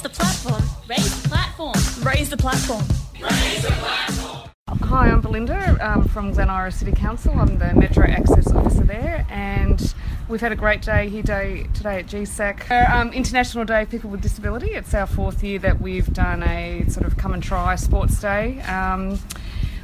Raise the platform. Raise the platform. Raise the platform. Hi, I'm Belinda um, from Glen City Council. I'm the Metro Access Officer there, and we've had a great day here day, today at GESAC. Uh, Um, International Day of People with Disability. It's our fourth year that we've done a sort of come and try sports day. Um,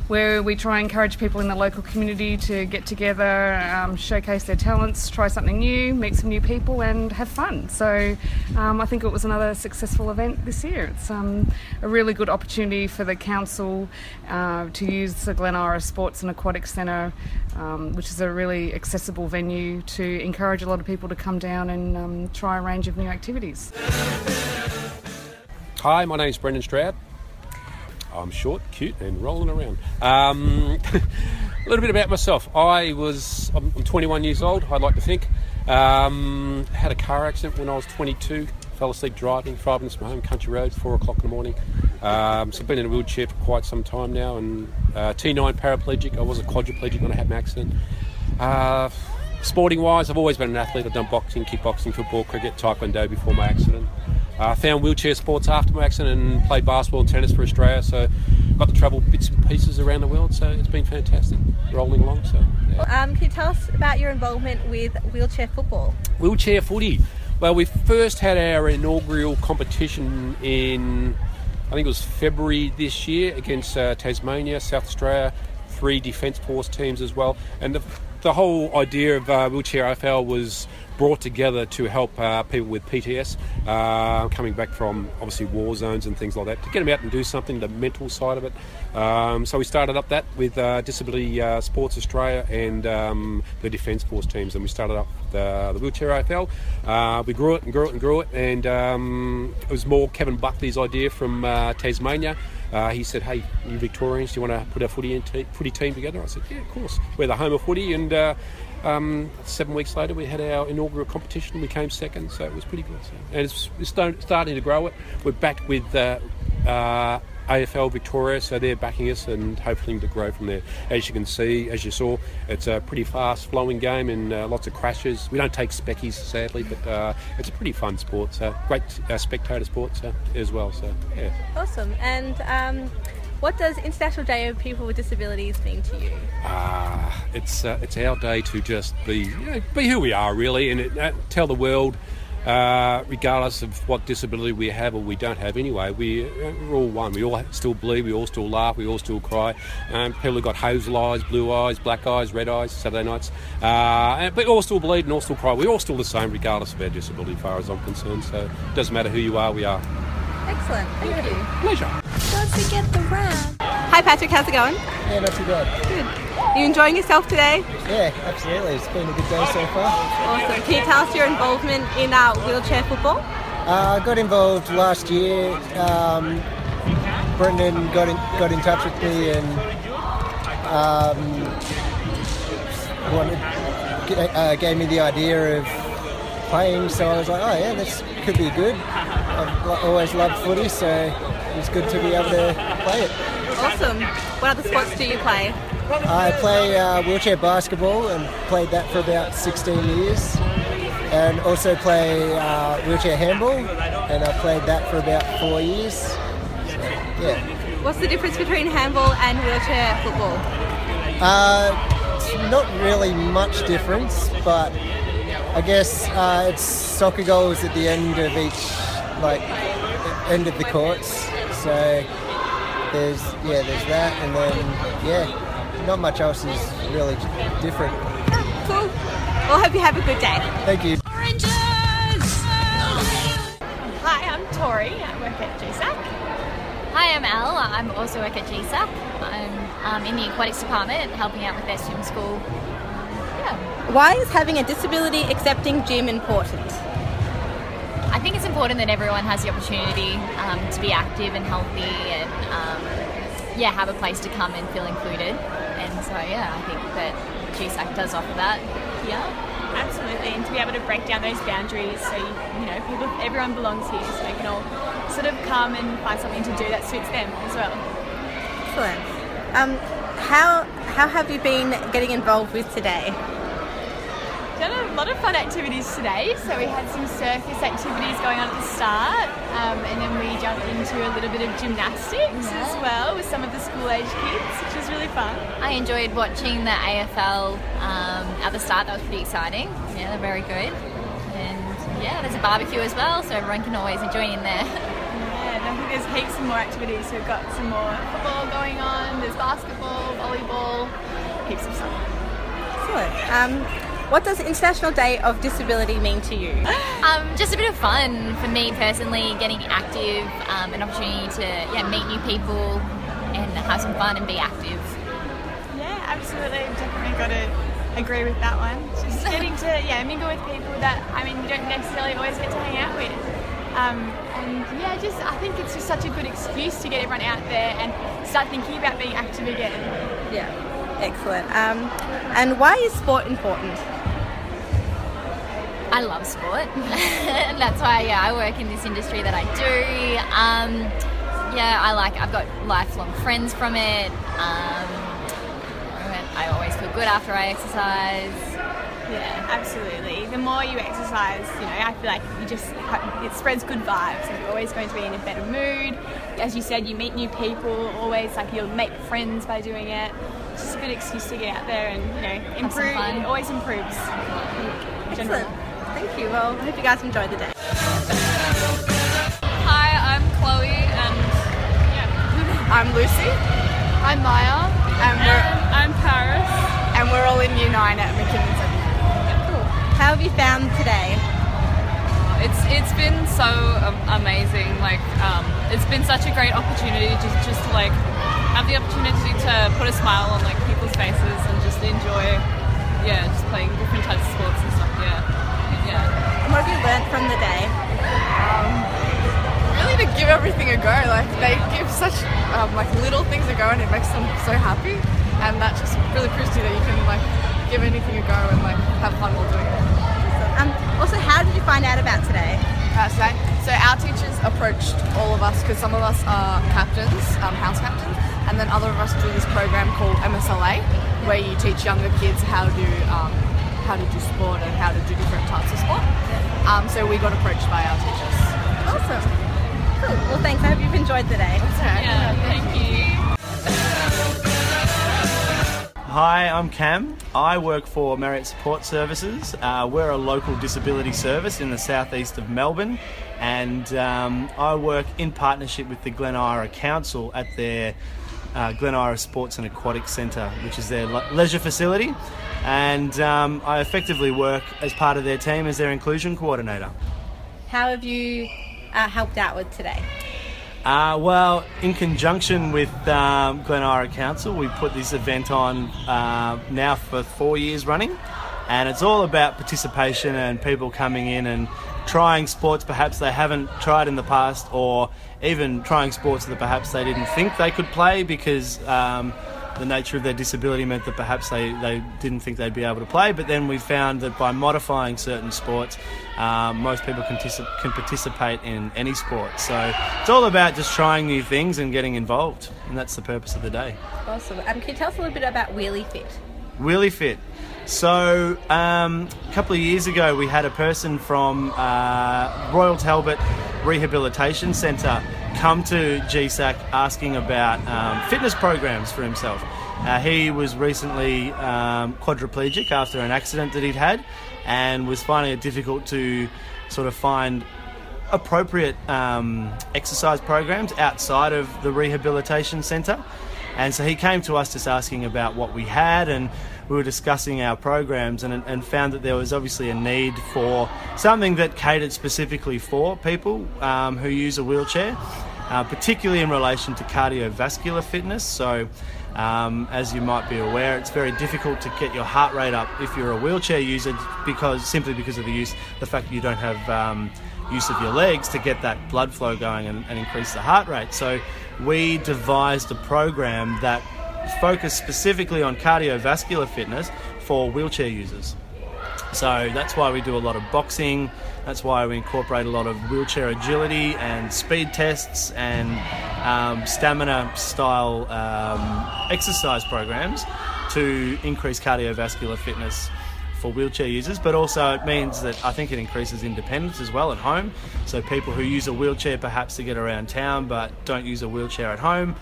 where we try and encourage people in the local community to get together, um, showcase their talents, try something new, meet some new people, and have fun. So um, I think it was another successful event this year. It's um, a really good opportunity for the council uh, to use the Glen Sports and Aquatic Centre, um, which is a really accessible venue, to encourage a lot of people to come down and um, try a range of new activities. Hi, my name is Brendan Stroud. I'm short, cute, and rolling around. Um, a little bit about myself. I was, I'm, I'm 21 years old, I'd like to think. Um, had a car accident when I was 22. Fell asleep driving, driving my home country road, four o'clock in the morning. Um, so I've been in a wheelchair for quite some time now, and uh, T9 paraplegic. I was a quadriplegic when I had my accident. Uh, sporting wise, I've always been an athlete. I've done boxing, kickboxing, football, cricket, taekwondo before my accident. I uh, found wheelchair sports after my accident and played basketball and tennis for Australia. So got to travel bits and pieces around the world. So it's been fantastic rolling along. So yeah. Um, can you tell us about your involvement with wheelchair football? wheelchair footy. Well, we first had our inaugural competition in, I think it was February this year against uh, Tasmania, South Australia, three Defence Force teams as well. And the, the whole idea of uh, Wheelchair AFL was brought together to help uh, people with PTS uh, coming back from obviously war zones and things like that to get them out and do something, the mental side of it. Um, so we started up that with uh, Disability uh, Sports Australia and um, the Defence Force teams, and we started up the, the Wheelchair AFL. Uh, we grew it and grew it and grew it, and um, it was more Kevin Buckley's idea from uh, Tasmania. Uh, he said, "Hey, you Victorians, do you want to put a footy, te- footy team together?" I said, "Yeah, of course. We're the home of footy." And uh, um, seven weeks later, we had our inaugural competition. We came second, so it was pretty good. So, and it's, it's starting to grow it. We're back with uh, uh, AFL Victoria, so they're backing us and hopefully to grow from there. As you can see, as you saw, it's a pretty fast flowing game and uh, lots of crashes. We don't take speckies, sadly, but uh, it's a pretty fun sport. So great uh, spectator sport so, as well. So yeah. Awesome. And um, what does International Day of People with Disabilities mean to you? Ah, it's uh, it's our day to just be you know, be who we are really, and it, uh, tell the world, uh, regardless of what disability we have or we don't have. Anyway, we we're all one. We all still bleed. We all still laugh. We all still cry. Um, people have got hazel eyes, blue eyes, black eyes, red eyes. Saturday nights, uh, and- but we all still bleed and all still cry. We're all still the same, regardless of our disability, as far as I'm concerned. So it doesn't matter who you are. We are. Excellent. Thank you. Pleasure. Don't forget the round. Hi, Patrick. How's it going? Yeah, not too bad. Good. You enjoying yourself today? Yeah, absolutely. It's been a good day so far. Awesome. Can you tell us your involvement in uh, wheelchair football? Uh, I got involved last year. Um, Brendan got in, got in touch with me and um, wanted, uh, gave me the idea of playing. So I was like, oh yeah, this could be good. I've always loved footy, so it's good to be able to play it. Awesome. What other sports do you play? I play uh, wheelchair basketball and played that for about 16 years. And also play uh, wheelchair handball, and I played that for about four years. So, yeah. What's the difference between handball and wheelchair football? Uh, it's not really much difference, but I guess uh, it's soccer goals at the end of each, like, end of the courts. So there's yeah, there's that, and then yeah, not much else is really different. Cool. Well, hope you have a good day. Thank you. Oranges! Hi, I'm Tori. I work at GESAC. Hi, I'm Elle. I'm also work at GESAC. I'm um, in the aquatics department, helping out with their swim school. Yeah, Why is having a disability accepting gym important? I think it's important that everyone has the opportunity um, to be active and healthy, and um, yeah, have a place to come and feel included. And so, yeah, I think that GESAC does offer that. Yeah. Absolutely, and to be able to break down those boundaries so you, you know people, everyone belongs here, so they can all sort of come and find something to do that suits them as well. Excellent. Um, how how have you been getting involved with today? Done a lot of fun activities today. So we had some circus activities going on at the start, um, and then we jumped into a little bit of gymnastics as well with some of the school age kids, which was really fun. I enjoyed watching the AFL um, at the start. That was pretty exciting. Yeah, they're very good. And yeah, there's a barbecue as well, so everyone can always join in there. Yeah, and I think there's heaps of more activities. We've got some more football going on, there's basketball, volleyball, heaps of stuff. Excellent. Um, what does International Day of Disability mean to you? Um, just a bit of fun for me personally, getting active, um, an opportunity to yeah meet new people and have some fun and be active. Yeah, absolutely. Definitely got to agree with that one. Just getting to yeah mingle with people that I mean you don't necessarily always get to hang out with. Um, and yeah, just I think it's just such a good excuse to get everyone out there and start thinking about being active again. Yeah, excellent. Um, and why is sport important? I love sport. and that's why yeah, I work in this industry that I do. Um, yeah, I like I've got lifelong friends from it. Um, I always feel good after I exercise. Yeah, absolutely. The more you exercise, you know, I feel like you just it spreads good vibes. Like you're always going to be in a better mood. As you said, you meet new people. Always like you'll make friends by doing it. It's just a good excuse to get out there and you know improve. fun. It always improves. Excellent. Thank you. Well, I hope you guys enjoyed the day. Hi, I'm Chloe and I'm Lucy. I'm Maya. And we're, I'm Paris. and we're all in Year 9 at McKinnon How have you found today? It's it's been so um, amazing. Like um, it's been such a great opportunity just just to like have the opportunity to put a smile on like people's faces and just enjoy, yeah, just playing different types of sports and stuff. Yeah, yeah. And what have you learnt from the day? really to give everything a go. Like they give such um, like little things a go, and it makes them so happy. And that just really proves to you that you can like give anything a go and like have fun while doing it. Um, also, how did you find out about today? Uh, so, so our teachers approached all of us because some of us are captains, um, house captains, and then other of us do this program called MSLA, where you teach younger kids how to um, how to do sport and how to do different types of sport. Um, so we got approached by our teachers. Awesome. Cool. Well, thanks. I hope you've enjoyed the day. Yeah, thank you. Hi, I'm Cam. I work for Marriott Support Services. Uh, we're a local disability service in the southeast of Melbourne, and um, I work in partnership with the Glen Eira Council at their uh, Glen Eira Sports and Aquatic Centre, which is their le- leisure facility. And um, I effectively work as part of their team as their inclusion coordinator. How have you uh, helped out with today? Uh, well, in conjunction with um, Glen Eira Council, we put this event on uh, now for four years running, and it's all about participation and people coming in and trying sports perhaps they haven't tried in the past, or even trying sports that perhaps they didn't think they could play because um, the nature of their disability meant that perhaps they, they didn't think they'd be able to play. But then we found that by modifying certain sports, um, most people can, particip- can participate in any sport. So it's all about just trying new things and getting involved, and that's the purpose of the day. Awesome. Um, can you tell us a little bit about Wheelie Fit? Wheelie Fit. So, um, a couple of years ago, we had a person from uh, Royal Talbot Rehabilitation Centre come to GESAC asking about um, fitness programs for himself. Uh, he was recently um, quadriplegic after an accident that he'd had and was finding it difficult to sort of find appropriate um, exercise programs outside of the rehabilitation centre. And so he came to us just asking about what we had, and we were discussing our programs and, and found that there was obviously a need for something that catered specifically for people um, who use a wheelchair, uh, particularly in relation to cardiovascular fitness. So, um, as you might be aware, it's very difficult to get your heart rate up if you're a wheelchair user because simply because of the use, the fact that you don't have um, use of your legs to get that blood flow going and, and increase the heart rate. So we devised a program that focused specifically on cardiovascular fitness for wheelchair users. So that's why we do a lot of boxing. That's why we incorporate a lot of wheelchair agility and speed tests and um, stamina style um, exercise programs to increase cardiovascular fitness for wheelchair users, but also it means that I think it increases independence as well at home. So people who use a wheelchair perhaps to get around town but don't use a wheelchair at home,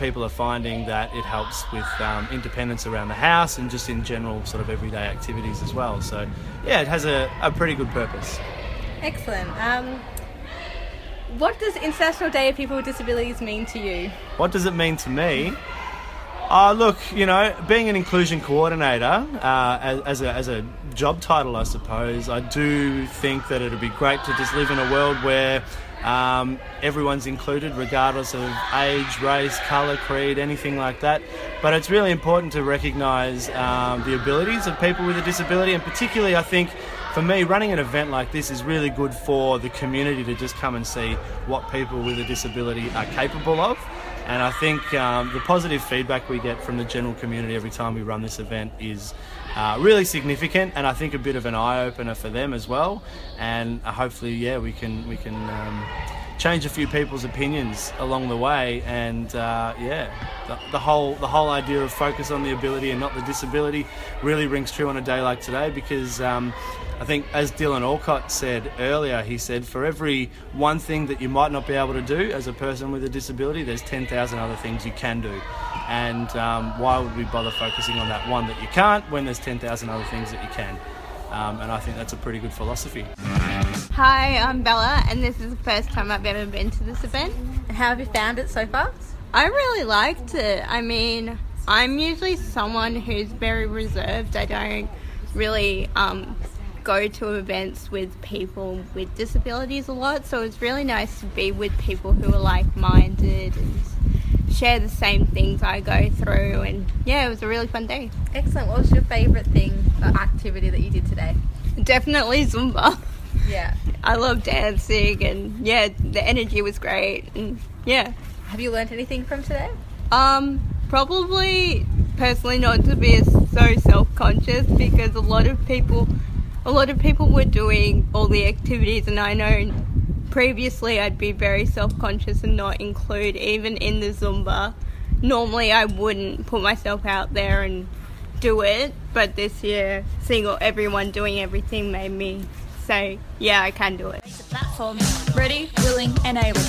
people are finding that it helps with um, independence around the house and just in general sort of everyday activities as well. So yeah, it has a, a pretty good purpose. Excellent. Um, what does International Day of People with Disabilities mean to you? What does it mean to me? Uh, look, you know, being an inclusion coordinator uh, as, as, a, as a job title, I suppose, I do think that it'd be great to just live in a world where um, everyone's included, regardless of age, race, colour, creed, anything like that. But it's really important to recognise um, the abilities of people with a disability, and particularly, I think, for me, running an event like this is really good for the community to just come and see what people with a disability are capable of. And I think um, the positive feedback we get from the general community every time we run this event is uh, really significant, and I think a bit of an eye opener for them as well. And uh, hopefully, yeah, we can we can um, change a few people's opinions along the way. And uh, yeah, the, the whole the whole idea of focus on the ability and not the disability really rings true on a day like today because. Um, I think, as Dylan Alcott said earlier, he said, for every one thing that you might not be able to do as a person with a disability, there's 10,000 other things you can do. And um, why would we bother focusing on that one that you can't when there's 10,000 other things that you can? Um, and I think that's a pretty good philosophy. Hi, I'm Bella, and this is the first time I've ever been to this event. And how have you found it so far? I really liked it. I mean, I'm usually someone who's very reserved. I don't really um, go to events with people with disabilities a lot, so it's really nice to be with people who are like minded and share the same things I go through. And yeah, it was a really fun day. Excellent. What was your favourite thing or activity that you did today? Definitely Zumba. Yeah. I love dancing, and yeah, the energy was great. And yeah. Have you learned anything from today? Um, probably personally not to be so self-conscious because a lot of people a lot of people were doing all the activities and I know previously I'd be very self-conscious and not include even in the Zumba. Normally I wouldn't put myself out there and do it, but this year seeing everyone doing everything made me say, yeah, I can do it. Platform. Ready, willing, and able.